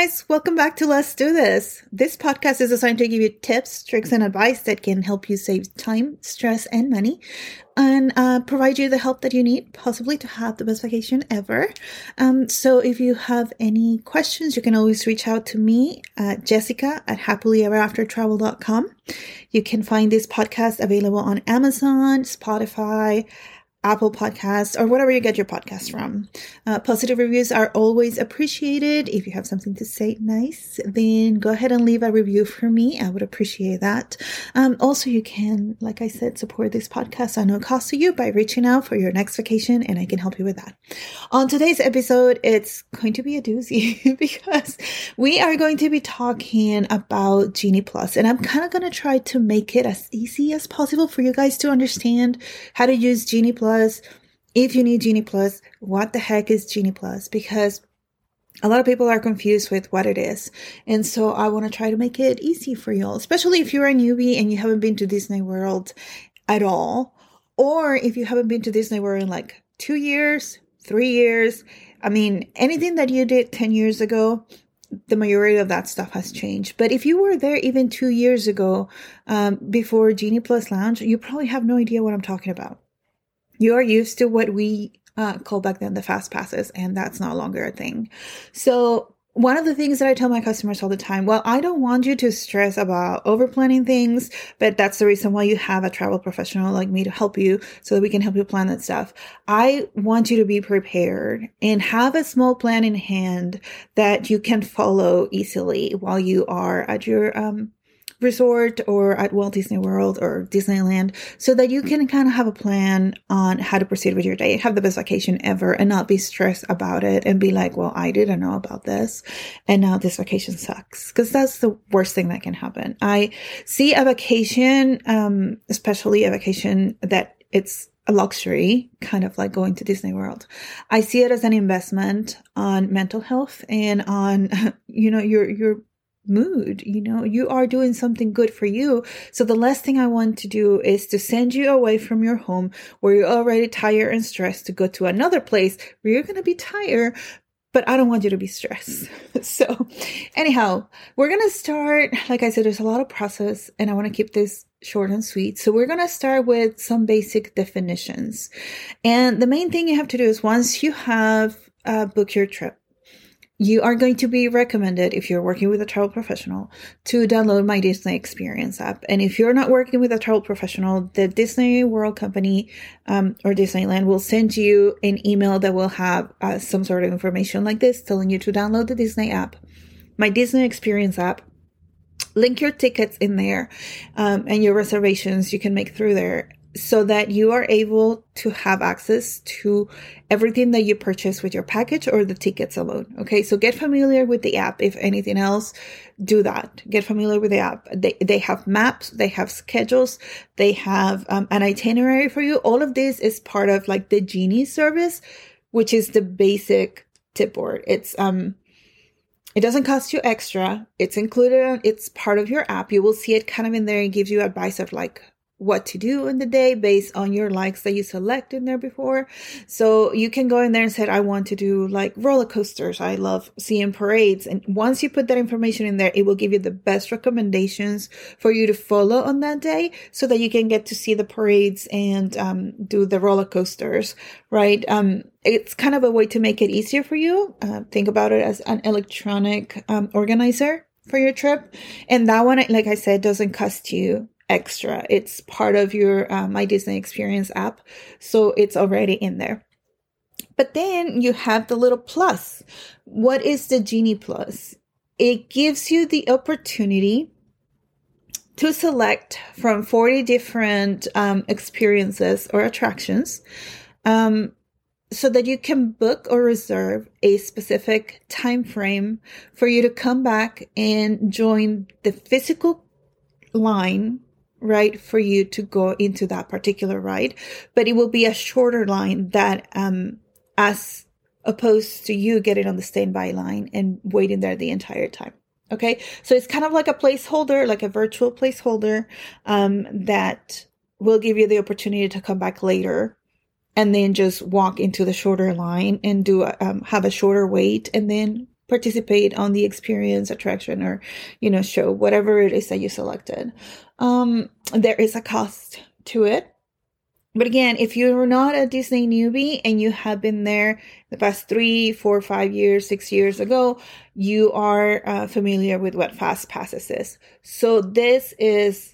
guys, welcome back to Let's Do Dis. This podcast is designed to give you tips, tricks, and advice that can help you save time, stress, and money, and uh, provide you the help that you need, possibly to have the best vacation ever. Um, so, if you have any questions, you can always reach out to me at Jessica at happilyeveraftertravel.com. You can find this podcast available on Amazon, Spotify, Apple Podcasts, or whatever you get your podcast from. Uh, positive reviews are always appreciated. If you have something to say nice, then go ahead and leave a review for me. I would appreciate that. Um, also, you can, like I said, support this podcast at no cost to you by reaching out for your next vacation, and I can help you with that. On today's episode, it's going to be a doozy because we are going to be talking about Genie Plus, and I'm kind of going to try to make it as easy as possible for you guys to understand how to use Genie Plus Plus. If you need Genie Plus, what the heck is Genie Plus? Because a lot of people are confused with what it is. And so I want to try to make it easy for you all, especially if you're a newbie and you haven't been to Disney World at all, or if you haven't been to Disney World in like two years, three years. I mean, anything that you did 10 years ago, the majority of that stuff has changed. But if you were there even two years ago, um, before Genie Plus Lounge, you probably have no idea what I'm talking about you are used to what we uh, call back then the fast passes, and that's no longer a thing. So one of the things that I tell my customers all the time, well, I don't want you to stress about over planning things, but that's the reason why you have a travel professional like me to help you so that we can help you plan that stuff. I want you to be prepared and have a small plan in hand that you can follow easily while you are at your, um, resort or at Walt Disney World or Disneyland so that you can kind of have a plan on how to proceed with your day, have the best vacation ever and not be stressed about it and be like, well, I didn't know about this and now this vacation sucks. Cause that's the worst thing that can happen. I see a vacation, um, especially a vacation that it's a luxury, kind of like going to Disney World. I see it as an investment on mental health and on, you know, your, your mood. You know, you are doing something good for you. So the last thing I want to do is to send you away from your home where you're already tired and stressed to go to another place where you're going to be tired. But I don't want you to be stressed. so anyhow, we're going to start. Like I said, there's a lot of process and I want to keep this short and sweet. So we're going to start with some basic definitions. And the main thing you have to do is once you have uh, booked your trip, you are going to be recommended if you're working with a travel professional to download my Disney Experience app. And if you're not working with a travel professional, the Disney World Company um, or Disneyland will send you an email that will have uh, some sort of information like this telling you to download the Disney app, my Disney Experience app. Link your tickets in there um, and your reservations you can make through there so that you are able to have access to everything that you purchase with your package or the tickets alone. Okay. So get familiar with the app. If anything else, do that. Get familiar with the app. They, they have maps. They have schedules. They have um, an itinerary for you. All of this is part of like the Genie service, which is the basic tip board. It's, um, it doesn't cost you extra. It's included. It's part of your app. You will see it kind of in there. It gives you advice of like what to do in the day based on your likes that you select in there before. So you can go in there and say, I want to do like roller coasters. I love seeing parades. And once you put that information in there, it will give you the best recommendations for you to follow on that day so that you can get to see the parades and um, do the roller coasters, right? Um, it's kind of a way to make it easier for you. Uh, think about it as an electronic um, organizer for your trip. And that one, like I said, doesn't cost you extra. It's part of your uh, My Disney Experience app. So it's already in there. But then you have the little plus. What is the Genie Plus? It gives you the opportunity to select from 40 different um, experiences or attractions um, so that you can book or reserve a specific time frame for you to come back and join the physical line right for you to go into that particular ride but it will be a shorter line that um as opposed to you getting on the standby line and waiting there the entire time okay so it's kind of like a placeholder like a virtual placeholder um that will give you the opportunity to come back later and then just walk into the shorter line and do a, um, have a shorter wait and then participate on the experience, attraction, or, you know, show, whatever it is that you selected. Um, there is a cost to it. But again, if you're not a Disney newbie and you have been there the past three, four, five years, six years ago, you are uh, familiar with what Fast Passes is. So this is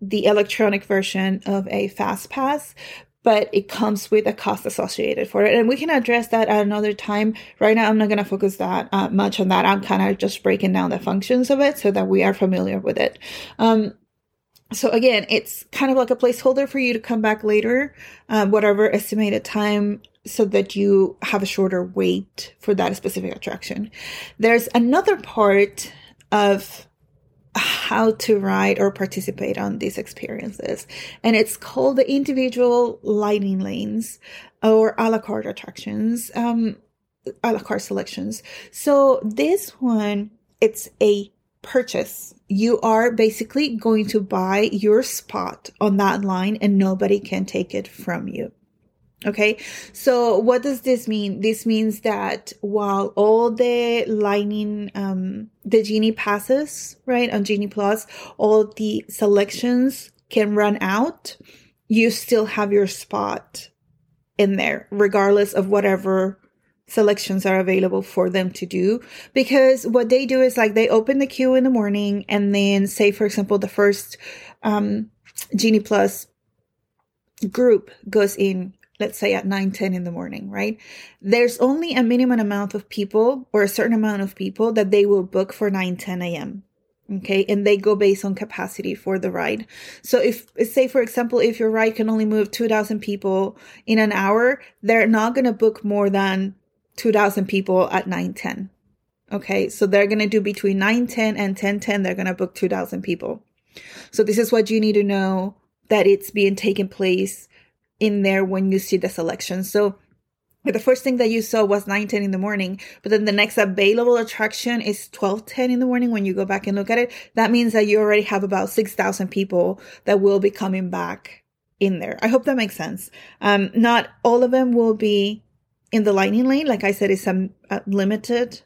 the electronic version of a Fast Pass, but it comes with a cost associated for it. And we can address that at another time. Right now, I'm not going to focus that uh, much on that. I'm kind of just breaking down the functions of it so that we are familiar with it. Um, so again, it's kind of like a placeholder for you to come back later, um, whatever estimated time, so that you have a shorter wait for that specific attraction. There's another part of how to ride or participate on these experiences, and it's called the individual lightning lanes or a la carte attractions, um, a la carte selections. So this one, it's a purchase. You are basically going to buy your spot on that line and nobody can take it from you. Okay. So what does this mean? This means that while all the lightning, um, the Genie passes, right, on Genie Plus, all the selections can run out, you still have your spot in there, regardless of whatever selections are available for them to do. Because what they do is like they open the queue in the morning and then say for example the first um genie plus group goes in let's say at 9 10 in the morning right? There's only a minimum amount of people or a certain amount of people that they will book for 9 10 a.m okay? And they go based on capacity for the ride. So if say for example if your ride can only move 2000 people in an hour they're not going to book more than 2,000 people at 910. Okay, so they're going to do between 910 and 1010, they're going to book 2,000 people. So this is what you need to know that it's being taken place in there when you see the selection. So the first thing that you saw was 9:10 in the morning, but then the next available attraction is 12:10 in the morning when you go back and look at it. That means that you already have about 6,000 people that will be coming back in there. I hope that makes sense. Um, not all of them will be in the lightning lane, like I said, is a, a limited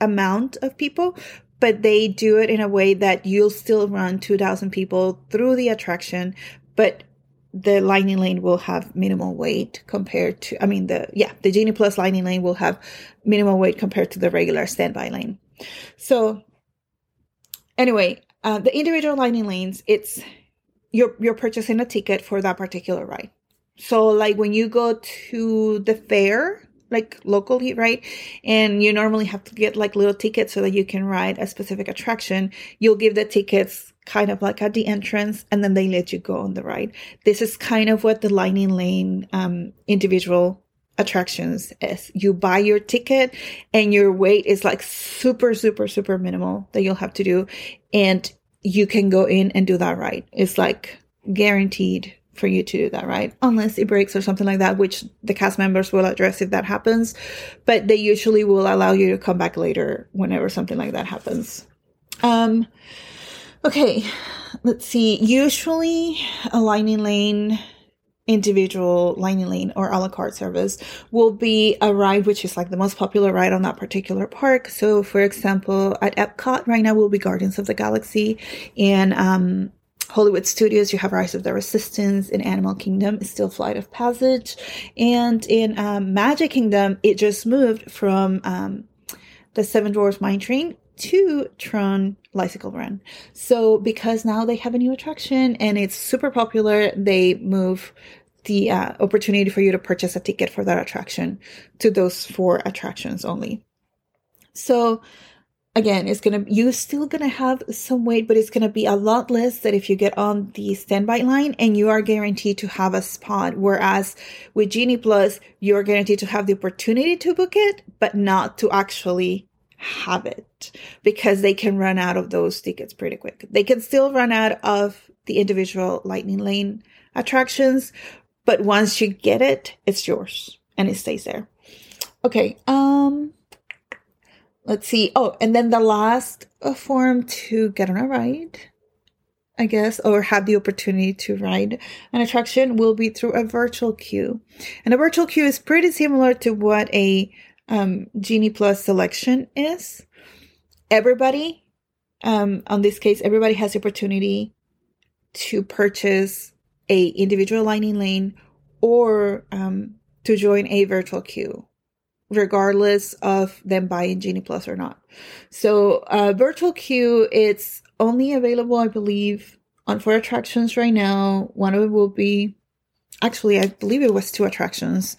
amount of people, but they do it in a way that you'll still run 2,000 people through the attraction, but the lightning lane will have minimal wait compared to, I mean, the, yeah, the Genie Plus lightning lane will have minimal wait compared to the regular standby lane. So, anyway, uh, the individual lightning lanes, it's, you're, you're purchasing a ticket for that particular ride. So like when you go to the fair, like locally, right? And you normally have to get like little tickets so that you can ride a specific attraction. You'll give the tickets kind of like at the entrance and then they let you go on the ride. This is kind of what the Lightning Lane um, individual attractions is. You buy your ticket and your wait is like super, super, super minimal that you'll have to do. And you can go in and do that ride. It's like guaranteed for you to do that, right? Unless it breaks or something like that, which the cast members will address if that happens. But they usually will allow you to come back later whenever something like that happens. Um, okay, let's see. Usually a lightning lane individual lightning lane or a la carte service will be a ride which is like the most popular ride on that particular park so for example at epcot right now will be guardians of the galaxy and um Hollywood Studios, you have Rise of the Resistance. In Animal Kingdom, it's still Flight of Passage. And in um, Magic Kingdom, it just moved from um, the Seven Dwarfs Mine Train to Tron Lightcycle Run. So because now they have a new attraction and it's super popular, they move the uh, opportunity for you to purchase a ticket for that attraction to those four attractions only. So again, it's gonna you're still gonna have some wait, but it's gonna be a lot less than if you get on the standby line and you are guaranteed to have a spot. Whereas with Genie Plus, you're guaranteed to have the opportunity to book it, but not to actually have it because they can run out of those tickets pretty quick. They can still run out of the individual lightning lane attractions, but once you get it, it's yours and it stays there. Okay, um let's see. Oh, and then the last uh, form to get on a ride, I guess, or have the opportunity to ride an attraction will be through a virtual queue. And a virtual queue is pretty similar to what a um, Genie Plus selection is. Everybody, um, on this case, everybody has the opportunity to purchase a individual lightning lane or um, to join a virtual queue regardless of them buying Genie Plus or not. So, uh, virtual queue, it's only available, I believe, on four attractions right now. One of them will be, actually, I believe it was two attractions.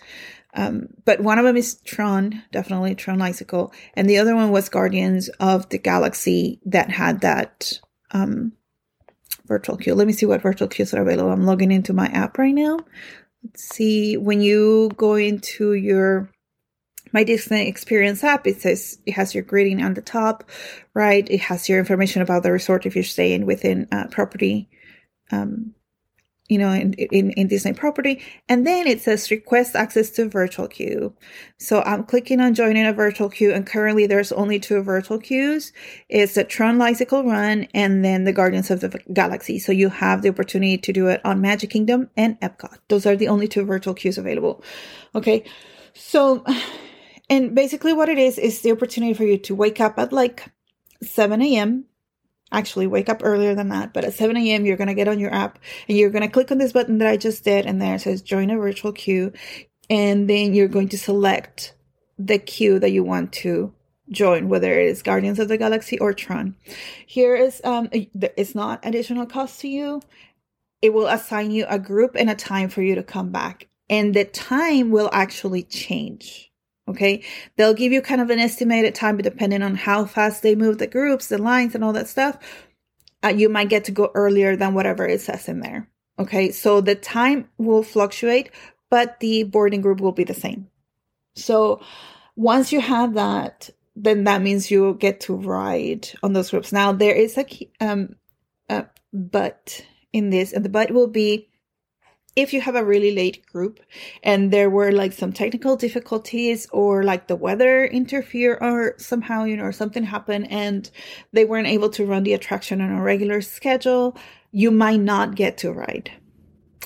Um, but one of them is Tron, definitely Tron Lightcycle, and the other one was Guardians of the Galaxy that had that um, virtual queue. Let me see what virtual queues are available. I'm logging into my app right now. Let's see when you go into your my Disney Experience app, it says it has your greeting on the top, right? It has your information about the resort if you're staying within a property, um, you know, in, in, in Disney property. And then it says request access to virtual queue. So I'm clicking on joining a virtual queue and currently there's only two virtual queues. It's the Tron Lightcycle Run and then the Guardians of the Galaxy. So you have the opportunity to do it on Magic Kingdom and Epcot. Those are the only two virtual queues available. Okay. So, and basically what it is, is the opportunity for you to wake up at like 7 a.m actually wake up earlier than that. But at 7 a.m., you're going to get on your app and you're going to click on this button that I just did. And there it says join a virtual queue. And then you're going to select the queue that you want to join, whether it is Guardians of the Galaxy or Tron. Here is, um, it's not additional cost to you. It will assign you a group and a time for you to come back. And the time will actually change. Okay. They'll give you kind of an estimated time, but depending on how fast they move the groups, the lines, and all that stuff, uh, you might get to go earlier than whatever it says in there. Okay. So the time will fluctuate, but the boarding group will be the same. So once you have that, then that means you get to ride on those groups. Now there is a, key, um, a but in this, and the but will be if you have a really late group and there were like some technical difficulties or like the weather interfere or somehow you know or something happened and they weren't able to run the attraction on a regular schedule you might not get to ride.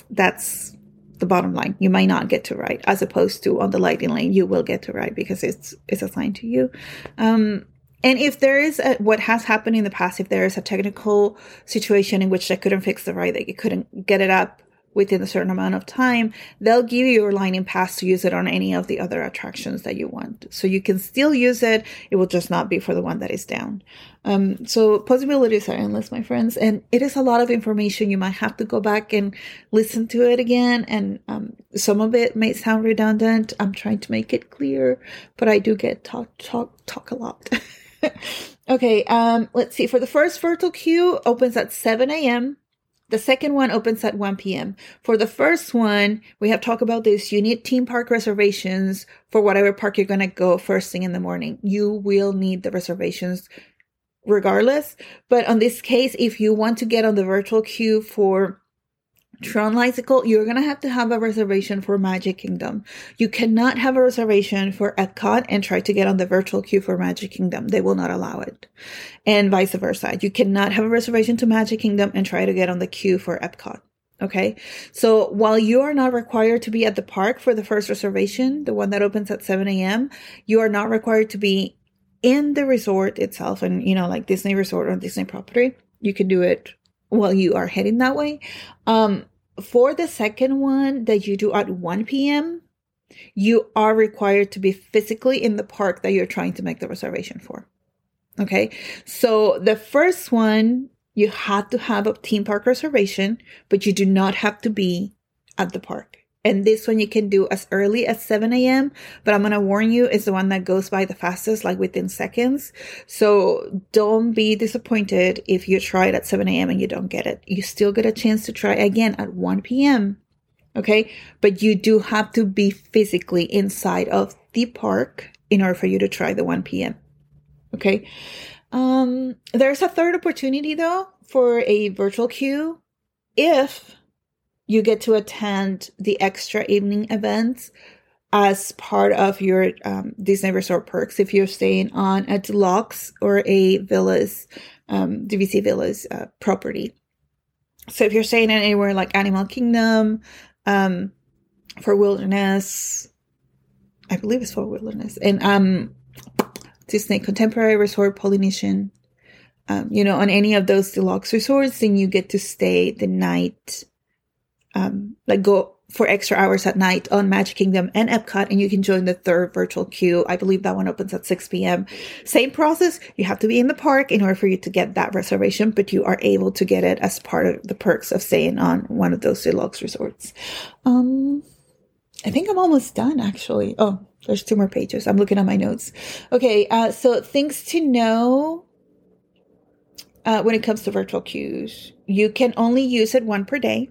That's the bottom line. You might not get to ride as opposed to on the lightning lane you will get to ride because it's it's assigned to you. Um and if there is a, what has happened in the past, if there is a technical situation in which they couldn't fix the ride, they couldn't get it up within a certain amount of time, they'll give you your lightning pass to use it on any of the other attractions that you want. So you can still use it. It will just not be for the one that is down. Um, so possibilities are endless, my friends. And it is a lot of information. You might have to go back and listen to it again. And, um, some of it may sound redundant. I'm trying to make it clear, but I do get talk, talk, talk a lot. okay. Um, let's see. For the first virtual queue opens at 7 a.m. The second one opens at 1 p.m. For the first one, we have talked about this. You need theme park reservations for whatever park you're going to go first thing in the morning. You will need the reservations regardless. But on this case, if you want to get on the virtual queue for Tron Lightcycle, you're gonna have to have a reservation for Magic Kingdom. You cannot have a reservation for Epcot and try to get on the virtual queue for Magic Kingdom. They will not allow it. And vice versa. You cannot have a reservation to Magic Kingdom and try to get on the queue for Epcot. Okay. So while you are not required to be at the park for the first reservation, the one that opens at 7 a.m., you are not required to be in the resort itself and, you know, like Disney resort or Disney property. You can do it while you are heading that way. Um, for the second one that you do at 1 p.m., you are required to be physically in the park that you're trying to make the reservation for. Okay. So the first one, you have to have a theme park reservation, but you do not have to be at the park. And this one you can do as early as 7 a.m. But I'm going to warn you, it's the one that goes by the fastest, like within seconds. So don't be disappointed if you try it at 7 a.m. and you don't get it. You still get a chance to try again at 1 p.m. Okay. But you do have to be physically inside of the park in order for you to try the 1 p.m. Okay. Um, there's a third opportunity though for a virtual queue if you get to attend the extra evening events as part of your um, Disney Resort perks if you're staying on a deluxe or a villas, um, DVC villas uh, property. So if you're staying anywhere like Animal Kingdom, um, Fort Wilderness, I believe it's Fort Wilderness. And um, Disney Contemporary Resort Polynesian. Um, you know, on any of those deluxe resorts, then you get to stay the night, um, like go for extra hours at night on Magic Kingdom and Epcot, and you can join the third virtual queue. I believe that one opens at 6 p.m. Same process. You have to be in the park in order for you to get that reservation, but you are able to get it as part of the perks of staying on one of those deluxe resorts. Um, I think I'm almost done actually. Oh, there's two more pages. I'm looking at my notes. Okay, uh, so things to know uh, when it comes to virtual queues. You can only use it one per day.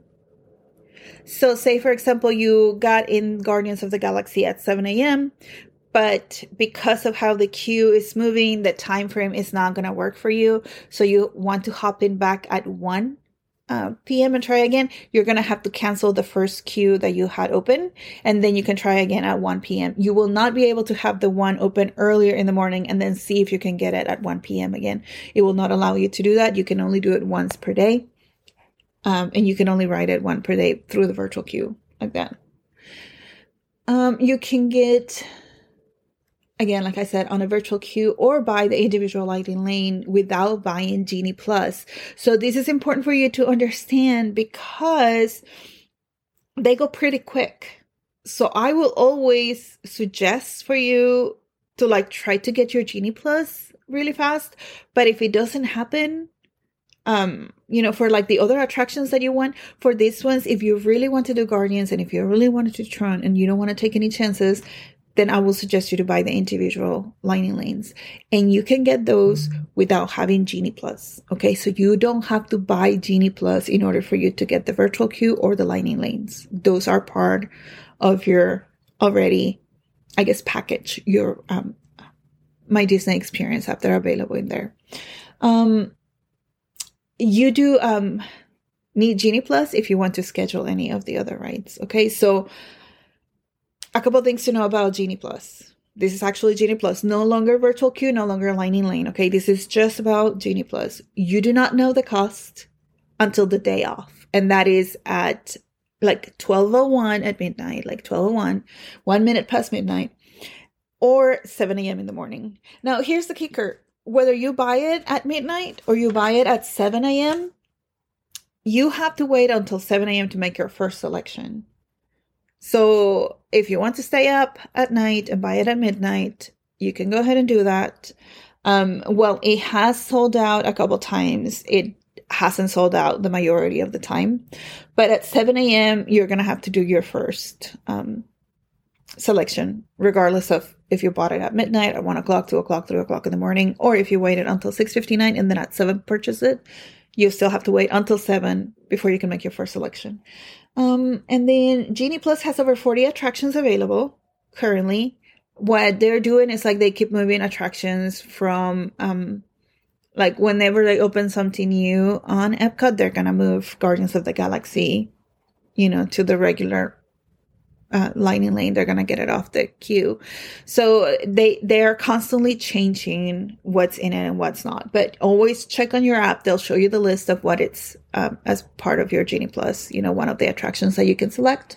So, say for example, you got in Guardians of the Galaxy at 7 a.m., but because of how the queue is moving, the time frame is not going to work for you. So, you want to hop in back at 1 uh, p.m. and try again, you're going to have to cancel the first queue that you had open, and then you can try again at 1 p.m. You will not be able to have the one open earlier in the morning and then see if you can get it at 1 p.m. again. It will not allow you to do that. You can only do it once per day. Um, and you can only write it one per day through the virtual queue like that. Um, you can get, again, like I said, on a virtual queue or buy the individual lightning lane without buying Genie Plus. So this is important for you to understand because they go pretty quick. So I will always suggest for you to like try to get your Genie Plus really fast. But if it doesn't happen, um you know for like the other attractions that you want for these ones if you really want to do guardians and if you really wanted to tron and you don't want to take any chances then i will suggest you to buy the individual lightning lanes. And you can get those without having genie plus okay? So you don't have to buy genie plus in order for you to get the virtual queue or the lightning lanes. Those are part of your already i guess package your um my disney experience app that are available in there. Um you do um, need Genie Plus if you want to schedule any of the other rides. Okay, so a couple things to know about Genie Plus. This is actually Genie Plus, no longer virtual queue, no longer lightning lane. Okay, this is just about Genie Plus. You do not know the cost until the day off, and that is at like 1201 at midnight, like 1201, one minute past midnight, or 7 a.m. in the morning. Now, here's the kicker whether you buy it at midnight or you buy it at 7 a.m., you have to wait until 7 a.m. to make your first selection. So if you want to stay up at night and buy it at midnight, you can go ahead and do that. Um, well, it has sold out a couple times. It hasn't sold out the majority of the time. But at 7 a.m., you're going to have to do your first um, selection, regardless of if you bought it at midnight, at one o'clock, two o'clock, three o'clock in the morning, or if you waited until six fifty nine and then at seven purchase it, you still have to wait until seven before you can make your first selection. Um, and then Genie Plus has over forty attractions available currently. What they're doing is like they keep moving attractions from um like whenever they open something new on Epcot, they're gonna move Guardians of the Galaxy, you know, to the regular uh, lightning lane they're going to get it off the queue. So they they're constantly changing what's in it and what's not. But always check on your app. They'll show you the list of what it's um, as part of your genie plus you know one of the attractions that you can select.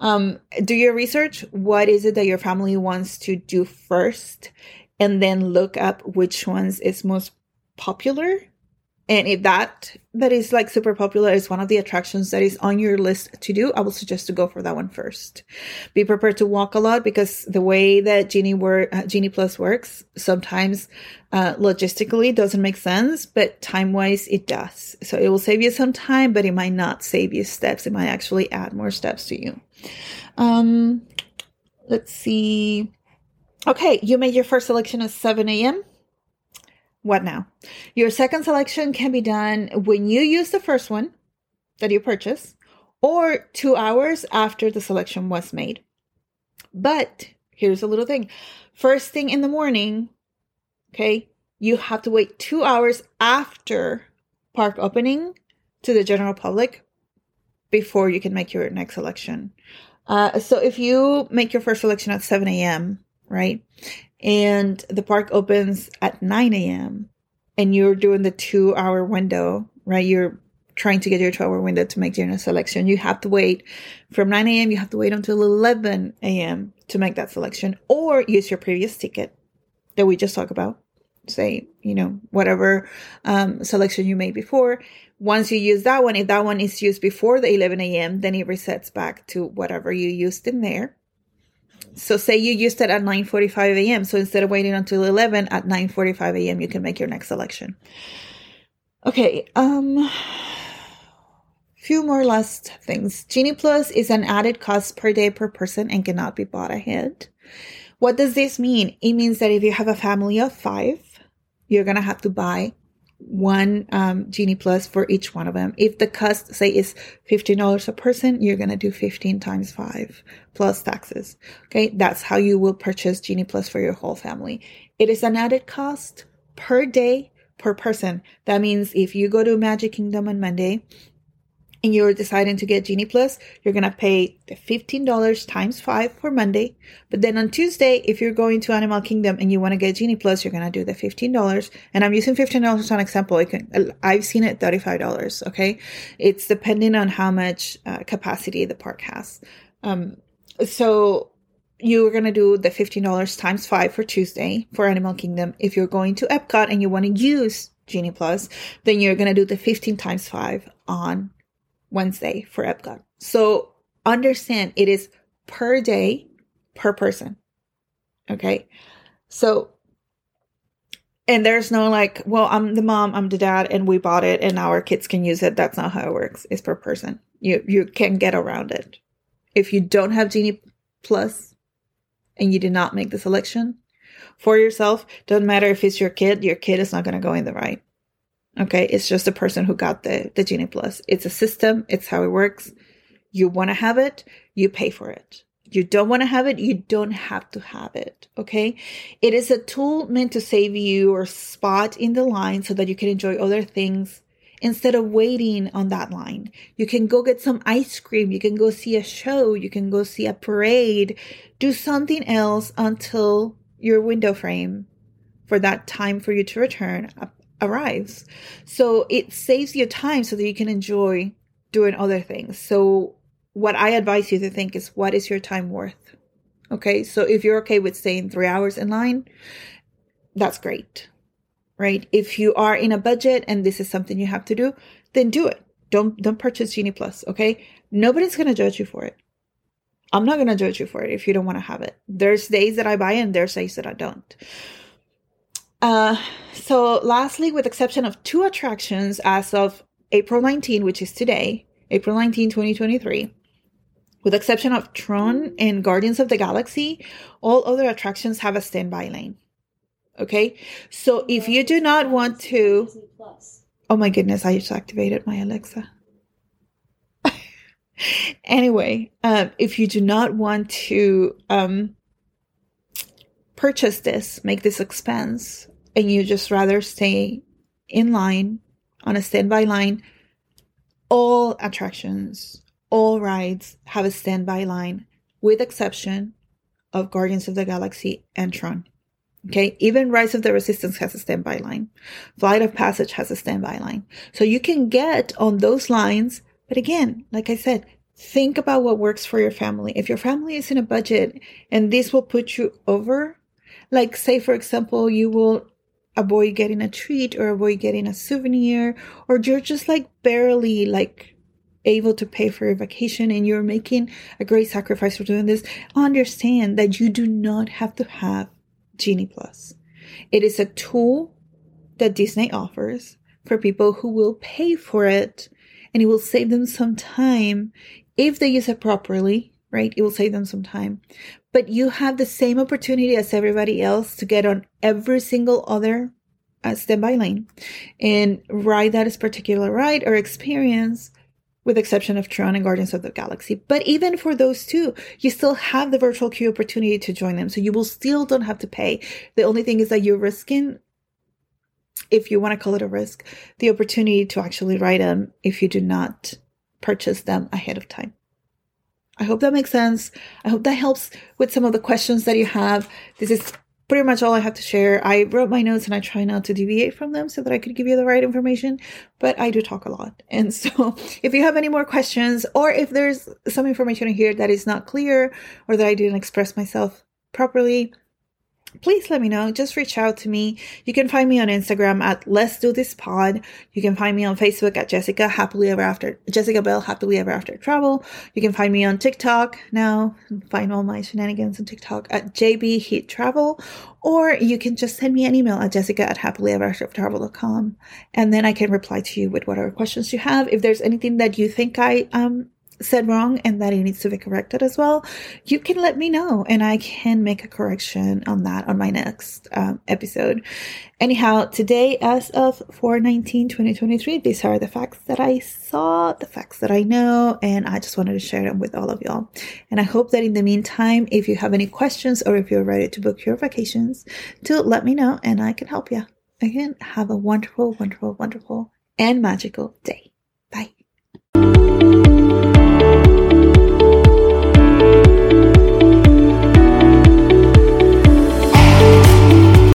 Um, do your research. What is it that your family wants to do first? And then look up which ones is most popular and if that that is like super popular is one of the attractions that is on your list to do, I will suggest to go for that one first. Be prepared to walk a lot because the way that Genie work, uh, Genie Plus works, sometimes uh, logistically doesn't make sense, but time wise it does. So it will save you some time, but it might not save you steps. It might actually add more steps to you. Um, let's see. Okay, you made your first selection at 7 a.m. What now? Your second selection can be done when you use the first one that you purchase or two hours after the selection was made. But here's a little thing first thing in the morning, okay, you have to wait two hours after park opening to the general public before you can make your next selection. Uh, so if you make your first selection at 7 a.m., right, and the park opens at 9 a.m. and you're doing the two hour window, right? You're trying to get your two hour window to make your selection. You have to wait from 9 a.m. You have to wait until 11 a.m. to make that selection or use your previous ticket that we just talked about. Say, you know, whatever um, selection you made before. Once you use that one, if that one is used before the 11 a.m., then it resets back to whatever you used in there. So say you used it at 9:45 a.m. So instead of waiting until 11 at 9:45 a.m., you can make your next selection. Okay, um few more last things. Genie Plus is an added cost per day per person and cannot be bought ahead. What does this mean? It means that if you have a family of 5, you're going to have to buy one um, Genie Plus for each one of them. If the cost, say, is $15 a person, you're going to do 15 times 5 plus taxes. Okay. That's how you will purchase Genie Plus for your whole family. It is an added cost per day per person. That means if you go to Magic Kingdom on Monday and you're deciding to get Genie Plus, you're going to pay the $15 times 5 for Monday. But then on Tuesday, if you're going to Animal Kingdom and you want to get Genie Plus, you're going to do the $15. And I'm using $15 as an example. Can, I've seen it $35. Okay. It's depending on how much uh, capacity the park has. Um, so you're going to do the $15 times 5 for Tuesday for Animal Kingdom. If you're going to Epcot and you want to use Genie Plus, then you're going to do the 15 times 5 on Wednesday for Epcot. So understand it is per day per person. Okay. So, and there's no like, well, I'm the mom, I'm the dad, and we bought it and our kids can use it. That's not how it works. It's per person. You, you can get around it. If you don't have Genie Plus and you did not make the selection for yourself, doesn't matter if it's your kid, your kid is not going to go in the right. Okay. It's just a person who got the, the Genie Plus. It's a system. It's how it works. You want to have it, you pay for it. You don't want to have it, you don't have to have it. Okay. It is a tool meant to save you or spot in the line so that you can enjoy other things instead of waiting on that line. You can go get some ice cream. You can go see a show. You can go see a parade. Do something else until your window frame for that time for you to return arrives. So it saves you time so that you can enjoy doing other things. So what I advise you to think is what is your time worth? Okay. So if you're okay with staying three hours in line, that's great. Right. If you are in a budget and this is something you have to do, then do it. Don't, don't purchase Genie Plus. Okay. Nobody's going to judge you for it. I'm not going to judge you for it if you don't want to have it. There's days that I buy and there's days that I don't. Uh, so lastly, with exception of two attractions as of April 19, which is today, April 19, 2023, with exception of Tron and Guardians of the Galaxy, all other attractions have a standby lane. Okay. So if you do not want to, oh my goodness, I just activated my Alexa. anyway, um, if you do not want to, um, purchase this, make this expense, and you just rather stay in line on a standby line, all attractions, all rides have a standby line, with exception of Guardians of the Galaxy and Tron. Okay, even Rise of the Resistance has a standby line. Flight of Passage has a standby line. So you can get on those lines, but again, like I said, think about what works for your family. If your family is in a budget and this will put you over, like say for example, you will avoid getting a treat or a boy getting a souvenir, or you're just like barely like able to pay for your vacation and you're making a great sacrifice for doing this, understand that you do not have to have Genie Plus. It is a tool that Disney offers for people who will pay for it and it will save them some time if they use it properly, right? It will save them some time but you have the same opportunity as everybody else to get on every single other uh, standby lane and ride that particular ride or experience with exception of Tron and Guardians of the Galaxy. But even for those two, you still have the virtual queue opportunity to join them. So you will still don't have to pay. The only thing is that you're risking, if you want to call it a risk, the opportunity to actually ride them if you do not purchase them ahead of time. I hope that makes sense. I hope that helps with some of the questions that you have. This is pretty much all I have to share. I wrote my notes and I try not to deviate from them so that I could give you the right information, but I do talk a lot. And so if you have any more questions or if there's some information in here that is not clear or that I didn't express myself properly, please let me know. Just reach out to me. You can find me on Instagram at Let's Do Dis Pod. You can find me on Facebook at Jessica Happily Ever After, Jessica Bell Happily Ever After Travel. You can find me on TikTok now. Find all my shenanigans on TikTok at JB Heat Travel. Or you can just send me an email at jessica at happily ever after travel.com. And then I can reply to you with whatever questions you have. If there's anything that you think I, um, said wrong and that it needs to be corrected as well, you can let me know and I can make a correction on that on my next um, episode. Anyhow, today, as of 419 2023, these are the facts that I saw, the facts that I know, and I just wanted to share them with all of y'all. And I hope that in the meantime, if you have any questions or if you're ready to book your vacations, to let me know and I can help you. Again, have a wonderful, wonderful, wonderful, and magical day. Bye.